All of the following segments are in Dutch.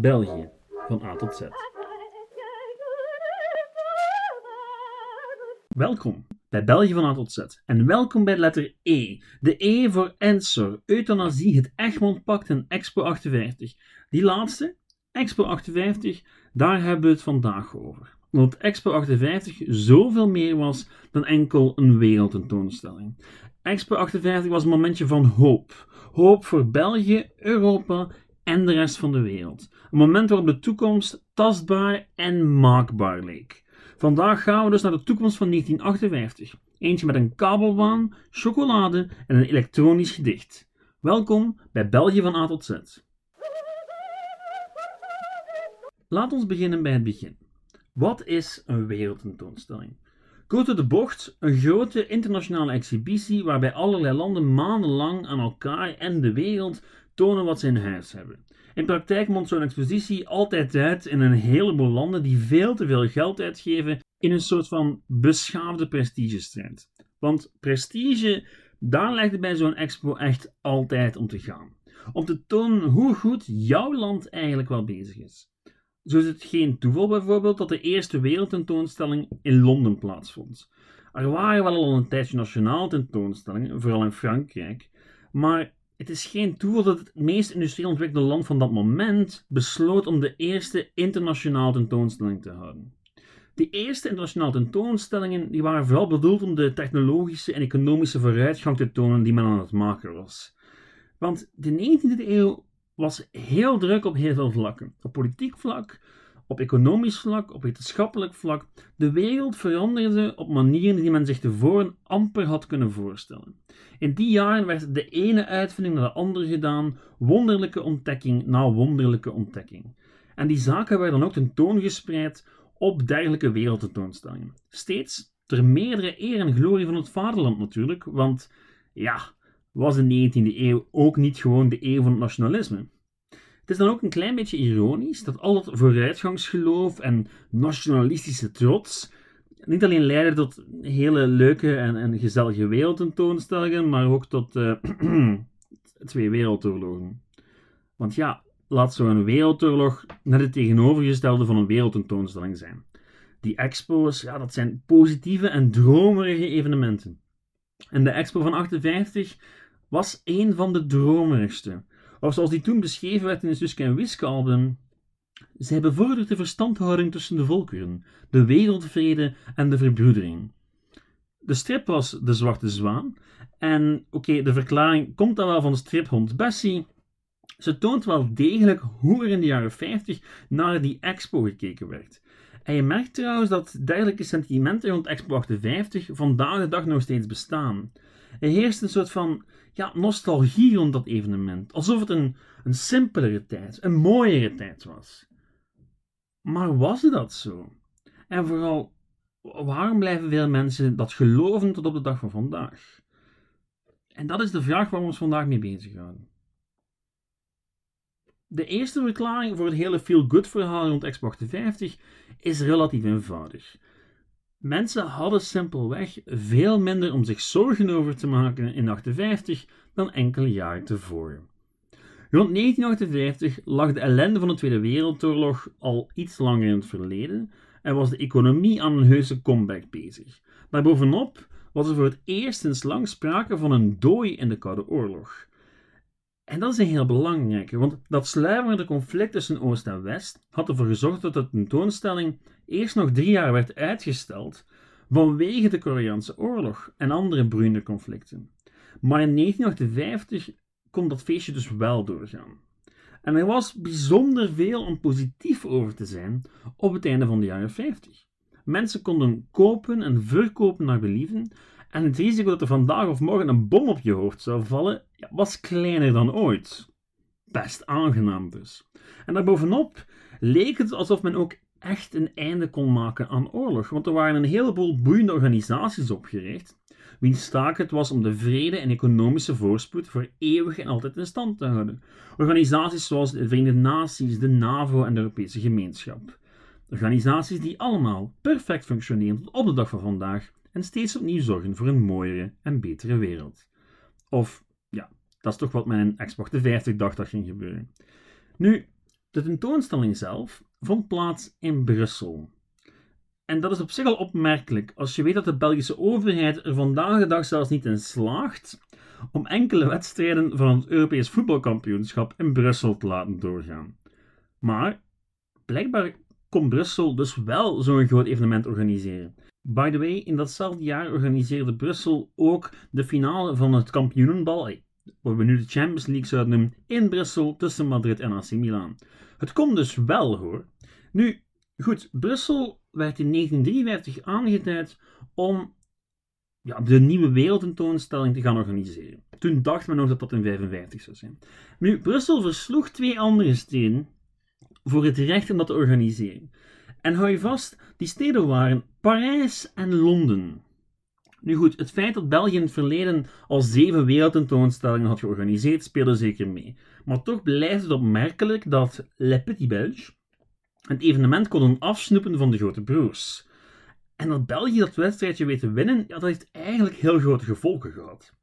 België, van A tot Z. Welkom bij België van A tot Z en welkom bij letter E. De E voor Ensor, euthanasie, het Egmond Pact en Expo 58. Die laatste, Expo 58, daar hebben we het vandaag over. Omdat Expo 58 zoveel meer was dan enkel een wereldtentoonstelling. Expo 58 was een momentje van hoop. Hoop voor België, Europa en de rest van de wereld. Een moment waarop de toekomst tastbaar en maakbaar leek. Vandaag gaan we dus naar de toekomst van 1958. Eentje met een kabelbaan, chocolade en een elektronisch gedicht. Welkom bij België van A tot Z. Laat ons beginnen bij het begin. Wat is een wereldtentoonstelling? Door de bocht, een grote internationale exhibitie waarbij allerlei landen maandenlang aan elkaar en de wereld tonen wat ze in huis hebben. In praktijk mondt zo'n expositie altijd uit in een heleboel landen die veel te veel geld uitgeven in een soort van beschaafde prestigestrijd. Want prestige, daar lijkt het bij zo'n expo echt altijd om te gaan. Om te tonen hoe goed jouw land eigenlijk wel bezig is. Zo is het geen toeval bijvoorbeeld dat de eerste wereldtentoonstelling in Londen plaatsvond. Er waren wel al een tijdje nationale tentoonstellingen, vooral in Frankrijk, maar het is geen toeval dat het meest industrieel ontwikkelde land van dat moment besloot om de eerste internationale tentoonstelling te houden. De eerste internationale tentoonstellingen die waren vooral bedoeld om de technologische en economische vooruitgang te tonen die men aan het maken was. Want de 19e eeuw was heel druk op heel veel vlakken. Op politiek vlak, op economisch vlak, op wetenschappelijk vlak. De wereld veranderde op manieren die men zich tevoren amper had kunnen voorstellen. In die jaren werd de ene uitvinding naar de andere gedaan, wonderlijke ontdekking na wonderlijke ontdekking. En die zaken werden dan ook tentoongespreid op dergelijke wereldtentoonstellingen. Steeds ter meerdere eer en glorie van het vaderland natuurlijk, want ja, was de 19e eeuw ook niet gewoon de eeuw van het nationalisme. Het is dan ook een klein beetje ironisch dat al dat vooruitgangsgeloof en nationalistische trots niet alleen leidde tot hele leuke en, en gezellige wereldtentoonstellingen, maar ook tot uh, twee wereldoorlogen. Want ja, laat zo'n wereldoorlog net het tegenovergestelde van een wereldtentoonstelling zijn. Die expo's, ja, dat zijn positieve en dromerige evenementen. En de expo van 58 was een van de dromerigste. Of zoals die toen beschreven werd in het Suske en Wiske album. Zij bevordert de verstandhouding tussen de volkeren, de wereldvrede en de verbroedering. De strip was De Zwarte Zwaan. En oké, de verklaring komt dan wel van de striphond Bessie. Ze toont wel degelijk hoe er in de jaren 50 naar die expo gekeken werd. En je merkt trouwens dat dergelijke sentimenten rond Expo 58 vandaag de dag nog steeds bestaan. Er heerst een soort van ja, nostalgie rond dat evenement, alsof het een, een simpelere tijd, een mooiere tijd was. Maar was dat zo? En vooral, waarom blijven veel mensen dat geloven tot op de dag van vandaag? En dat is de vraag waar we ons vandaag mee bezighouden. De eerste verklaring voor het hele feel-good verhaal rond Expo 58 is relatief eenvoudig. Mensen hadden simpelweg veel minder om zich zorgen over te maken in 58 dan enkele jaren tevoren. Rond 1958 lag de ellende van de Tweede Wereldoorlog al iets langer in het verleden en was de economie aan een heuse comeback bezig. Daarbovenop was er voor het eerst sinds lang sprake van een dooi in de Koude Oorlog. En dat is een heel belangrijke, want dat sluimerende conflict tussen Oost en West had ervoor gezorgd dat de tentoonstelling eerst nog drie jaar werd uitgesteld vanwege de Koreaanse oorlog en andere broeiende conflicten. Maar in 1958 kon dat feestje dus wel doorgaan. En er was bijzonder veel om positief over te zijn op het einde van de jaren 50. Mensen konden kopen en verkopen naar believen en het risico dat er vandaag of morgen een bom op je hoofd zou vallen was kleiner dan ooit. Best aangenaam dus. En daarbovenop leek het alsof men ook echt een einde kon maken aan oorlog, want er waren een heleboel boeiende organisaties opgericht, wiens taak het was om de vrede en economische voorspoed voor eeuwig en altijd in stand te houden. Organisaties zoals de Verenigde Naties, de NAVO en de Europese Gemeenschap. Organisaties die allemaal perfect functioneren tot op de dag van vandaag en steeds opnieuw zorgen voor een mooiere en betere wereld. Of, dat is toch wat men in Xbox 50 dacht dat ging gebeuren. Nu, De tentoonstelling zelf vond plaats in Brussel. En dat is op zich al opmerkelijk als je weet dat de Belgische overheid er vandaag de dag zelfs niet in slaagt om enkele wedstrijden van het Europees voetbalkampioenschap in Brussel te laten doorgaan. Maar blijkbaar kon Brussel dus wel zo'n groot evenement organiseren. By the way, in datzelfde jaar organiseerde Brussel ook de finale van het kampioenenbal, wat we nu de Champions League zouden noemen, in Brussel tussen Madrid en AC Milan. Het kon dus wel hoor. Nu, goed, Brussel werd in 1953 aangeduid om ja, de nieuwe wereldtentoonstelling te gaan organiseren. Toen dacht men nog dat dat in 1955 zou zijn. Nu, Brussel versloeg twee andere steden voor het recht om dat te organiseren. En hou je vast, die steden waren Parijs en Londen. Nu goed, het feit dat België in het verleden al zeven wereldtentoonstellingen had georganiseerd, speelde zeker mee. Maar toch blijft het opmerkelijk dat Le Petit Belge het evenement konden afsnoepen van de grote broers. En dat België dat wedstrijdje weet te winnen, ja, dat heeft eigenlijk heel grote gevolgen gehad.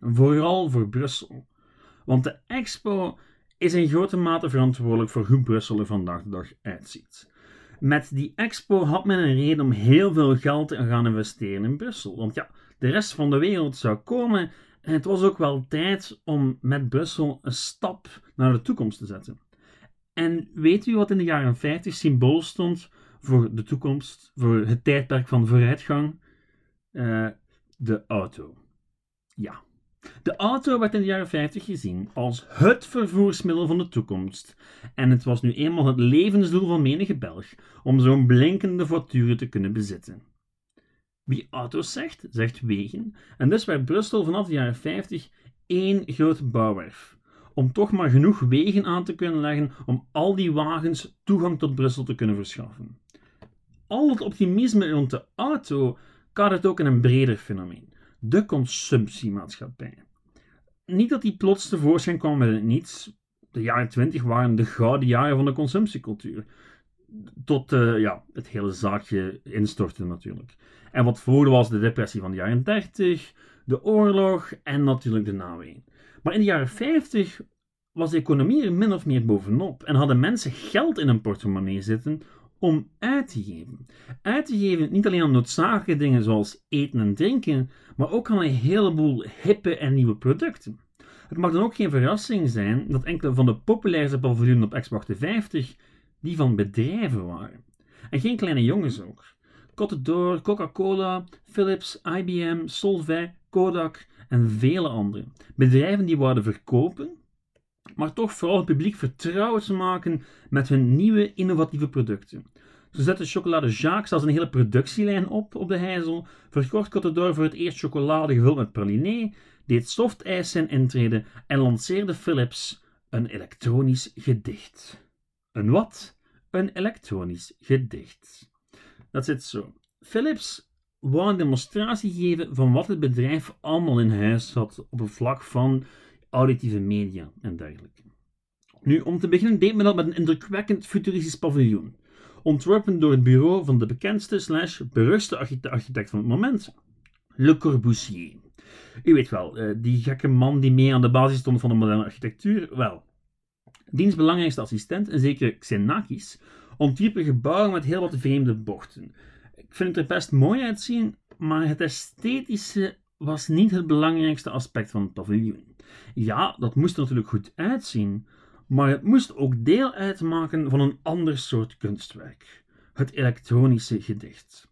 Vooral voor Brussel. Want de expo is in grote mate verantwoordelijk voor hoe Brussel er vandaag de dag uitziet. Met die expo had men een reden om heel veel geld te gaan investeren in Brussel. Want ja, de rest van de wereld zou komen en het was ook wel tijd om met Brussel een stap naar de toekomst te zetten. En weet u wat in de jaren 50 symbool stond voor de toekomst, voor het tijdperk van vooruitgang? Uh, de auto. Ja. De auto werd in de jaren 50 gezien als het vervoersmiddel van de toekomst. En het was nu eenmaal het levensdoel van menige Belg om zo'n blinkende voiture te kunnen bezitten. Wie auto's zegt, zegt wegen. En dus werd Brussel vanaf de jaren 50 één grote bouwwerf om toch maar genoeg wegen aan te kunnen leggen om al die wagens toegang tot Brussel te kunnen verschaffen. Al het optimisme rond de auto kadert ook in een breder fenomeen: de consumptiemaatschappij. Niet dat die plots tevoorschijn kwam met het niets. De jaren 20 waren de gouden jaren van de consumptiecultuur. Tot uh, ja, het hele zaakje instortte natuurlijk. En wat voor was de depressie van de jaren 30, de oorlog en natuurlijk de naween. Maar in de jaren 50 was de economie er min of meer bovenop en hadden mensen geld in een portemonnee zitten om uit te geven. Uit te geven niet alleen aan noodzakelijke dingen zoals eten en drinken, maar ook aan een heleboel hippe en nieuwe producten. Het mag dan ook geen verrassing zijn dat enkele van de populairste paviljoenen op Xbox 50 die van bedrijven waren. En geen kleine jongens ook. Cote d'Or, Coca-Cola, Philips, IBM, Solvay, Kodak en vele andere. Bedrijven die wouden verkopen, maar toch vooral het publiek vertrouwen te maken met hun nieuwe innovatieve producten. Ze zetten chocolade Jacques als een hele productielijn op op de Heizel, verkocht Cote d'Or voor het eerst chocolade gevuld met praliné, deed softijs zijn intrede en lanceerde Philips een elektronisch gedicht. Een wat? Een elektronisch gedicht. Dat zit zo. Philips wou een demonstratie geven van wat het bedrijf allemaal in huis had op het vlak van auditieve media en dergelijke. Nu, om te beginnen deed men dat met een indrukwekkend futuristisch paviljoen, ontworpen door het bureau van de bekendste slash beruchtste architect van het moment, Le Corbusier. U weet wel, eh, die gekke man die mee aan de basis stond van de moderne architectuur. Wel, diens belangrijkste assistent, een zekere Xenakis, ontwierp gebouwen met heel wat vreemde bochten, ik vind het er best mooi uitzien, maar het esthetische was niet het belangrijkste aspect van het paviljoen. Ja, dat moest er natuurlijk goed uitzien, maar het moest ook deel uitmaken van een ander soort kunstwerk: het elektronische gedicht.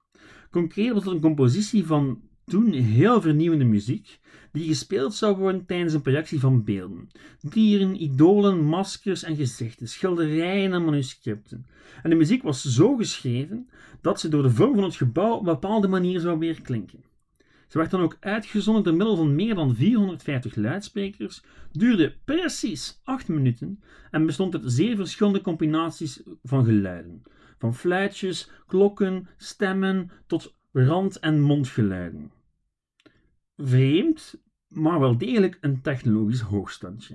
Concreet was het een compositie van toen heel vernieuwende muziek, die gespeeld zou worden tijdens een projectie van beelden. Dieren, idolen, maskers en gezichten, schilderijen en manuscripten. En de muziek was zo geschreven dat ze door de vorm van het gebouw op een bepaalde manier zou weer klinken. Ze werd dan ook uitgezonden door middel van meer dan 450 luidsprekers, duurde precies 8 minuten en bestond uit zeer verschillende combinaties van geluiden. Van fluitjes, klokken, stemmen tot rand- en mondgeluiden vreemd, maar wel degelijk een technologisch hoogstandje.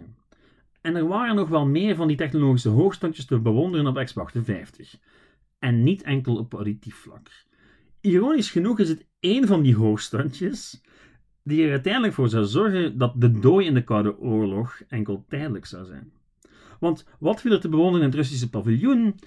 En er waren nog wel meer van die technologische hoogstandjes te bewonderen op Xbox 50. En niet enkel op auditief vlak. Ironisch genoeg is het één van die hoogstandjes die er uiteindelijk voor zou zorgen dat de dooi in de Koude Oorlog enkel tijdelijk zou zijn. Want wat viel er te bewonderen in het Russische paviljoen?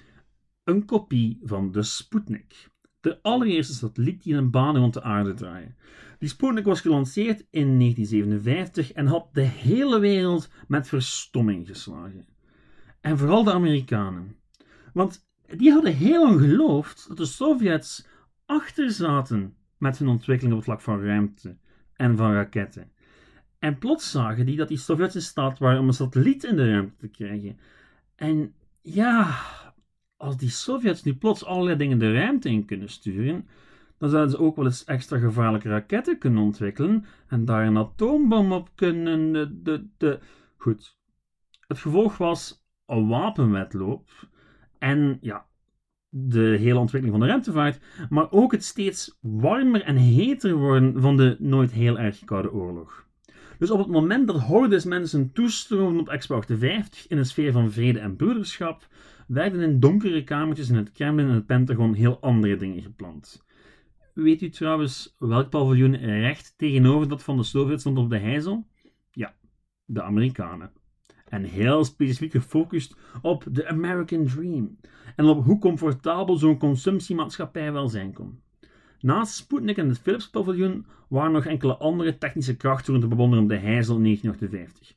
Een kopie van de Sputnik. De allereerste satelliet die in een baan rond de aarde draaide. Die Sputnik was gelanceerd in 1957 en had de hele wereld met verstomming geslagen. En vooral de Amerikanen. Want die hadden heel lang geloofd dat de Sovjets achter zaten met hun ontwikkeling op het vlak van ruimte en van raketten. En plots zagen die dat die Sovjets in staat waren om een satelliet in de ruimte te krijgen. En ja, als die Sovjets nu plots allerlei dingen de ruimte in kunnen sturen, dan zouden ze ook wel eens extra gevaarlijke raketten kunnen ontwikkelen en daar een atoombom op kunnen. De, de, de... Goed. Het gevolg was een wapenwetloop en ja, de hele ontwikkeling van de ruimtevaart, maar ook het steeds warmer en heter worden van de nooit heel erg koude oorlog. Dus op het moment dat hordes mensen toestroomden op Expo 58 in een sfeer van vrede en broederschap, werden in donkere kamertjes in het Kremlin en het Pentagon heel andere dingen gepland. Weet u trouwens welk paviljoen recht tegenover dat van de Sovjets stond op de Heizel? Ja, de Amerikanen. En heel specifiek gefocust op de American Dream en op hoe comfortabel zo'n consumptiemaatschappij wel zijn kon. Naast Sputnik en het Philips-paviljoen waren nog enkele andere technische krachten te bewonderen op de Heizel in 1958.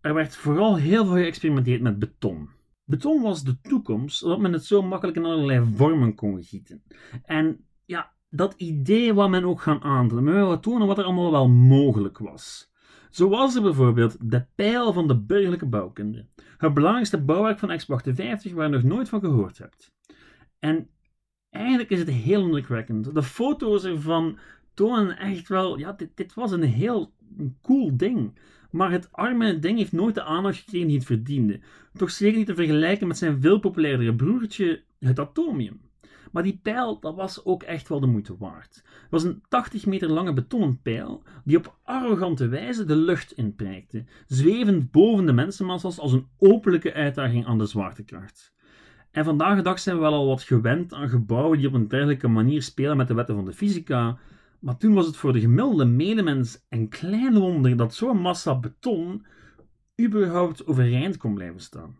Er werd vooral heel veel geëxperimenteerd met beton. Beton was de toekomst, omdat men het zo makkelijk in allerlei vormen kon gieten. En ja, dat idee wou men ook gaan aantonen. Men wou tonen wat er allemaal wel mogelijk was. Zo was er bijvoorbeeld de pijl van de burgerlijke bouwkunde. Het belangrijkste bouwwerk van Expo 58 waar je nog nooit van gehoord hebt. En eigenlijk is het heel indrukwekkend. De foto's ervan tonen echt wel, ja, dit, dit was een heel cool ding. Maar het arme ding heeft nooit de aandacht gekregen die het verdiende. Toch zeker niet te vergelijken met zijn veel populairdere broertje, het atomium. Maar die pijl, dat was ook echt wel de moeite waard. Het was een 80 meter lange betonnen pijl die op arrogante wijze de lucht inprijkte, zwevend boven de mensenmassa's als een openlijke uitdaging aan de zwaartekracht. En vandaag de dag zijn we wel al wat gewend aan gebouwen die op een dergelijke manier spelen met de wetten van de fysica, maar toen was het voor de gemiddelde medemens een klein wonder dat zo'n massa beton überhaupt overeind kon blijven staan.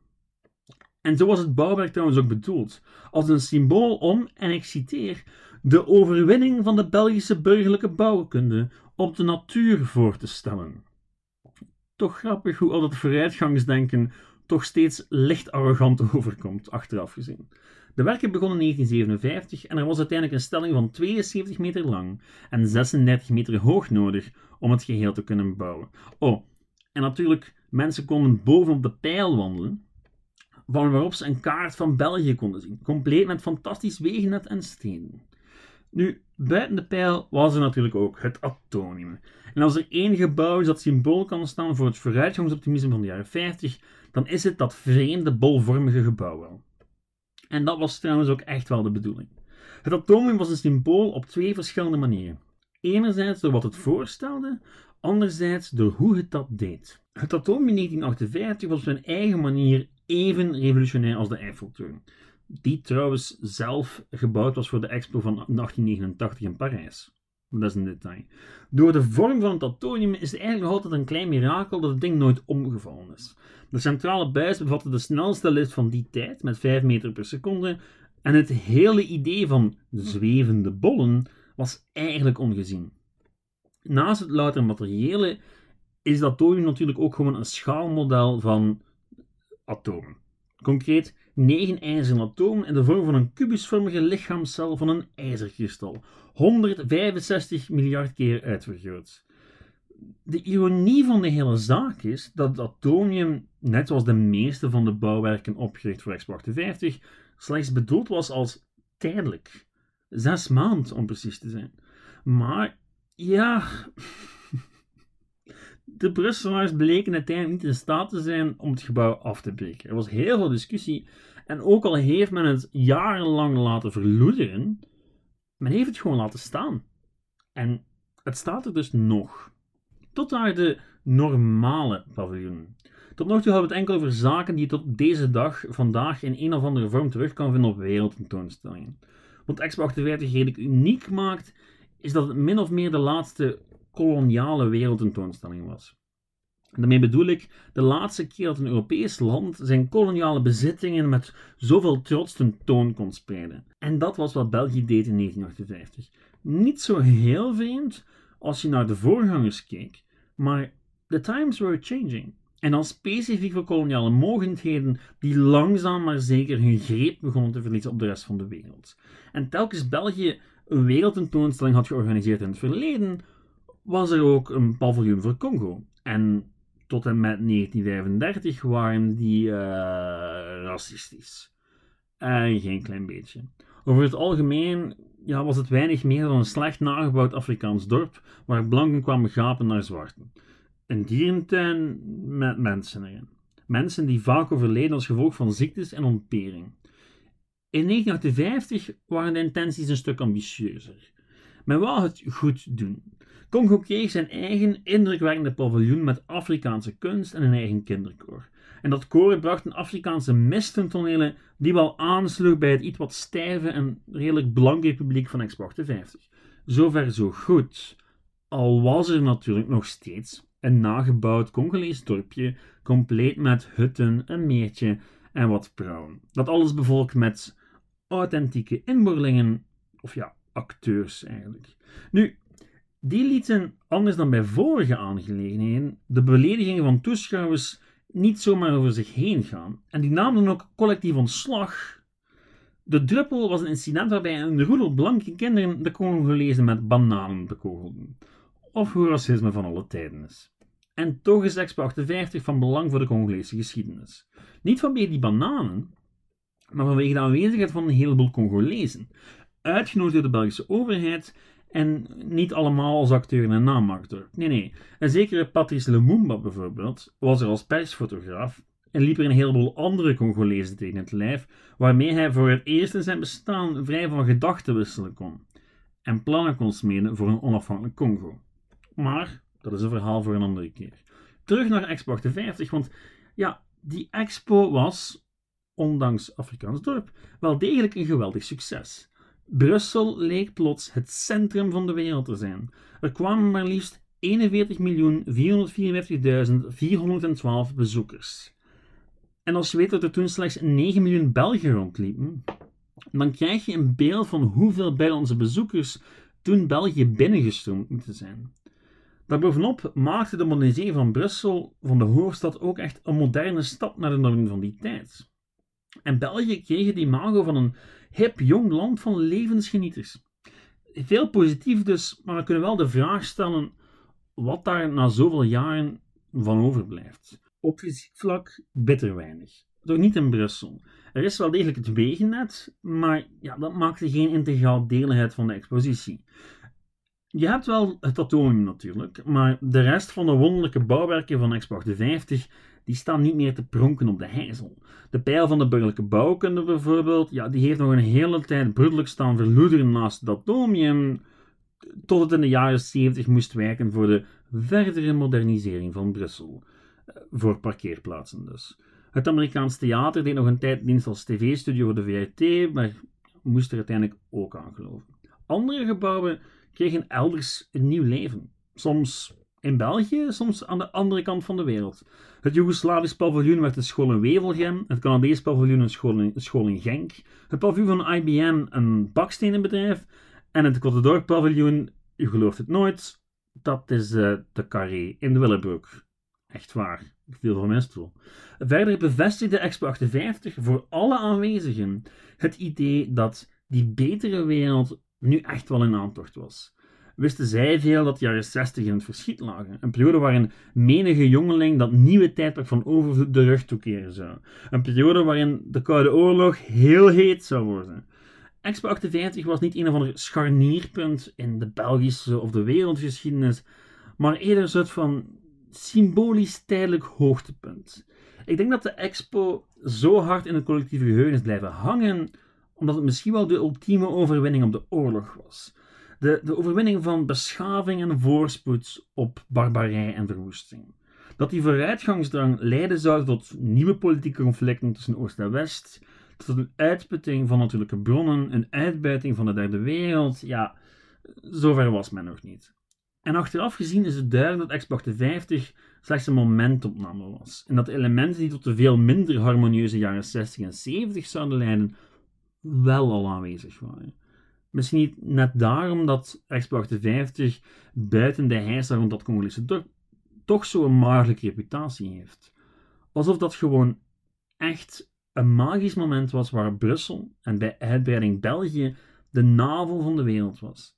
En zo was het bouwwerk trouwens ook bedoeld, als een symbool om, en ik citeer, de overwinning van de Belgische burgerlijke bouwkunde op de natuur voor te stellen. Toch grappig hoe al dat vooruitgangsdenken toch steeds licht arrogant overkomt, achteraf gezien. De werken begonnen in 1957 en er was uiteindelijk een stelling van 72 meter lang en 36 meter hoog nodig om het geheel te kunnen bouwen. Oh, en natuurlijk, mensen konden bovenop de pijl wandelen, van waarop ze een kaart van België konden zien, compleet met fantastisch wegennet en stenen. Nu, buiten de pijl was er natuurlijk ook het atomium. En als er één gebouw is dat symbool kan staan voor het vooruitgangsoptimisme van de jaren 50, dan is het dat vreemde bolvormige gebouw wel. En dat was trouwens ook echt wel de bedoeling. Het atomium was een symbool op twee verschillende manieren. Enerzijds door wat het voorstelde, anderzijds door hoe het dat deed. Het atomium in 1958 was op zijn eigen manier even revolutionair als de Eiffeltoren, die trouwens zelf gebouwd was voor de expo van 1889 in Parijs. Dat is een detail. Door de vorm van het atomium is het eigenlijk altijd een klein mirakel dat het ding nooit omgevallen is. De centrale buis bevatte de snelste lift van die tijd, met 5 meter per seconde, en het hele idee van zwevende bollen was eigenlijk ongezien. Naast het louter materiële is dat atomium natuurlijk ook gewoon een schaalmodel van Concreet 9 ijzeren atomen in de vorm van een kubusvormige lichaamcel van een ijzerkristal, 165 miljard keer uitvergroot. De ironie van de hele zaak is dat het atomium, net zoals de meeste van de bouwwerken opgericht voor Expo 58, slechts bedoeld was als tijdelijk. Zes maanden om precies te zijn. Maar ja, de Brusselaars bleken uiteindelijk niet in staat te zijn om het gebouw af te breken. Er was heel veel discussie en ook al heeft men het jarenlang laten verloederen, men heeft het gewoon laten staan. En het staat er dus nog. Tot aan de normale paviljoen. Tot nog toe hebben we het enkel over zaken die je tot deze dag, vandaag, in een of andere vorm terug kan vinden op wereldtentoonstellingen. Wat Expo 48 redelijk uniek maakt, is dat het min of meer de laatste koloniale wereldtentoonstelling was. Daarmee bedoel ik de laatste keer dat een Europees land zijn koloniale bezittingen met zoveel trots tentoon kon spreiden. En dat was wat België deed in 1958. Niet zo heel vreemd als je naar de voorgangers keek, maar the times were changing. En dan specifiek voor koloniale mogendheden die langzaam maar zeker hun greep begonnen te verliezen op de rest van de wereld. En telkens België een wereldtentoonstelling had georganiseerd in het verleden, was er ook een paviljoen voor Congo. En tot en met 1935 waren die uh, racistisch. En geen klein beetje. Over het algemeen ja, was het weinig meer dan een slecht nagebouwd Afrikaans dorp waar blanken kwamen gapen naar zwarten. Een dierentuin met mensen erin. Mensen die vaak overleden als gevolg van ziektes en ontpering. In 1958 waren de intenties een stuk ambitieuzer. Men wou het goed doen. Congo kreeg zijn eigen indrukwekkende paviljoen met Afrikaanse kunst en een eigen kinderkoor. En dat koor bracht een Afrikaanse mistentonelen die wel aansloeg bij het iets wat stijve en redelijk blanke publiek van Expo 58. Zover zo goed. Al was er natuurlijk nog steeds een nagebouwd Congolees dorpje, compleet met hutten, een meertje en wat vrouwen. Dat alles bevolkt met authentieke inboorlingen, of ja, acteurs eigenlijk. Nu, die lieten, anders dan bij vorige aangelegenheden, de beledigingen van toeschouwers niet zomaar over zich heen gaan. En die namen ook collectief ontslag. De druppel was een incident waarbij een roedel blanke kinderen de Congolezen met bananen bekogelden. Of hoe racisme van alle tijden is. En toch is Expo 58 van belang voor de Congolese geschiedenis. Niet vanwege die bananen, maar vanwege de aanwezigheid van een heleboel Congolezen. Uitgenodigd door de Belgische overheid en niet allemaal als acteur en naamacteur. Nee, nee. En zekere Patrice Lumumba bijvoorbeeld was er als persfotograaf en liep er een heleboel andere Congolezen tegen het lijf, waarmee hij voor het eerst in zijn bestaan vrij van gedachten wisselen kon en plannen kon smeden voor een onafhankelijk Congo. Maar dat is een verhaal voor een andere keer. Terug naar Expo 58, want ja, die expo was, ondanks Afrikaans dorp, wel degelijk een geweldig succes. Brussel leek plots het centrum van de wereld te zijn. Er kwamen maar liefst 41.454.412 bezoekers. En als je weet dat er toen slechts 9 miljoen Belgen rondliepen, dan krijg je een beeld van hoeveel buitenlandse bezoekers toen België binnengestroomd moeten zijn. Daarbovenop maakte de modernisering van Brussel van de hoofdstad ook echt een moderne stap naar de normen van die tijd. En België kreeg die imago van een hip jong land van levensgenieters. Veel positief dus, maar we kunnen wel de vraag stellen wat daar na zoveel jaren van overblijft. Op fysiek vlak bitter weinig. Toch niet in Brussel. Er is wel degelijk het wegennet, maar ja, dat maakte geen integraal deelheid van de expositie. Je hebt wel het atomium natuurlijk, maar de rest van de wonderlijke bouwwerken van Expo 58 die staan niet meer te pronken op de hijzel. De pijl van de burgerlijke bouwkunde bijvoorbeeld, ja, die heeft nog een hele tijd broedelijk staan verloederen naast het atomium, tot het in de jaren 70 moest werken voor de verdere modernisering van Brussel. Eh, voor parkeerplaatsen dus. Het Amerikaans theater deed nog een tijd dienst als tv-studio voor de VRT, maar moest er uiteindelijk ook aan geloven. Andere gebouwen kregen elders een nieuw leven. Soms in België, soms aan de andere kant van de wereld. Het Joegoslavisch paviljoen werd een school in Wevelgem, het Canadees paviljoen een school in, in Genk, het paviljoen van IBM een bakstenenbedrijf en het Cottedorp paviljoen, u gelooft het nooit, dat is uh, de Carré in de Willebroek. Echt waar, ik viel van mijn stoel. Verder bevestigde Expo 58 voor alle aanwezigen het idee dat die betere wereld nu echt wel in aantocht was. Wisten zij veel dat de jaren 60 in het verschiet lagen. Een periode waarin menige jongeling dat nieuwe tijdperk van overvloed de rug toekeren zou. Een periode waarin de Koude Oorlog heel heet zou worden. Expo 58 was niet een of ander scharnierpunt in de Belgische of de wereldgeschiedenis, maar eerder een soort van symbolisch tijdelijk hoogtepunt. Ik denk dat de expo zo hard in het collectieve geheugen is blijven hangen, omdat het misschien wel de ultieme overwinning op de oorlog was. De, de overwinning van beschaving en voorspoed op barbarij en verwoesting. Dat die vooruitgangsdrang leiden zou tot nieuwe politieke conflicten tussen Oost en West, tot een uitputting van natuurlijke bronnen, een uitbuiting van de derde wereld, ja, zover was men nog niet. En achteraf gezien is het duidelijk dat Xbox 50 slechts een momentopname was. En dat de elementen die tot de veel minder harmonieuze jaren 60 en 70 zouden leiden, wel al aanwezig waren. Misschien niet net daarom dat Xbox 50 buiten de heisa rond dat Congolese dorp toch zo'n maaglijke reputatie heeft. Alsof dat gewoon echt een magisch moment was waar Brussel en bij uitbreiding België de navel van de wereld was.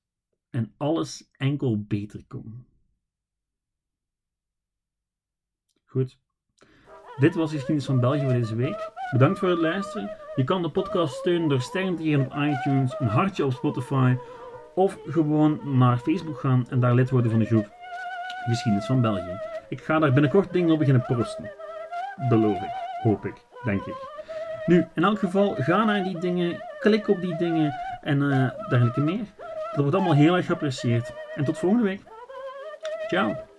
En alles enkel beter kon. Goed. Dit was de geschiedenis van België voor deze week. Bedankt voor het luisteren. Je kan de podcast steunen door sterren te geven op iTunes, een hartje op Spotify of gewoon naar Facebook gaan en daar lid worden van de groep Geschiedenis van België. Ik ga daar binnenkort dingen op beginnen posten. Beloof ik, hoop ik, denk ik. Nu, in elk geval, ga naar die dingen, klik op die dingen en uh, dergelijke meer. Dat wordt allemaal heel erg geapprecieerd. En tot volgende week. Ciao.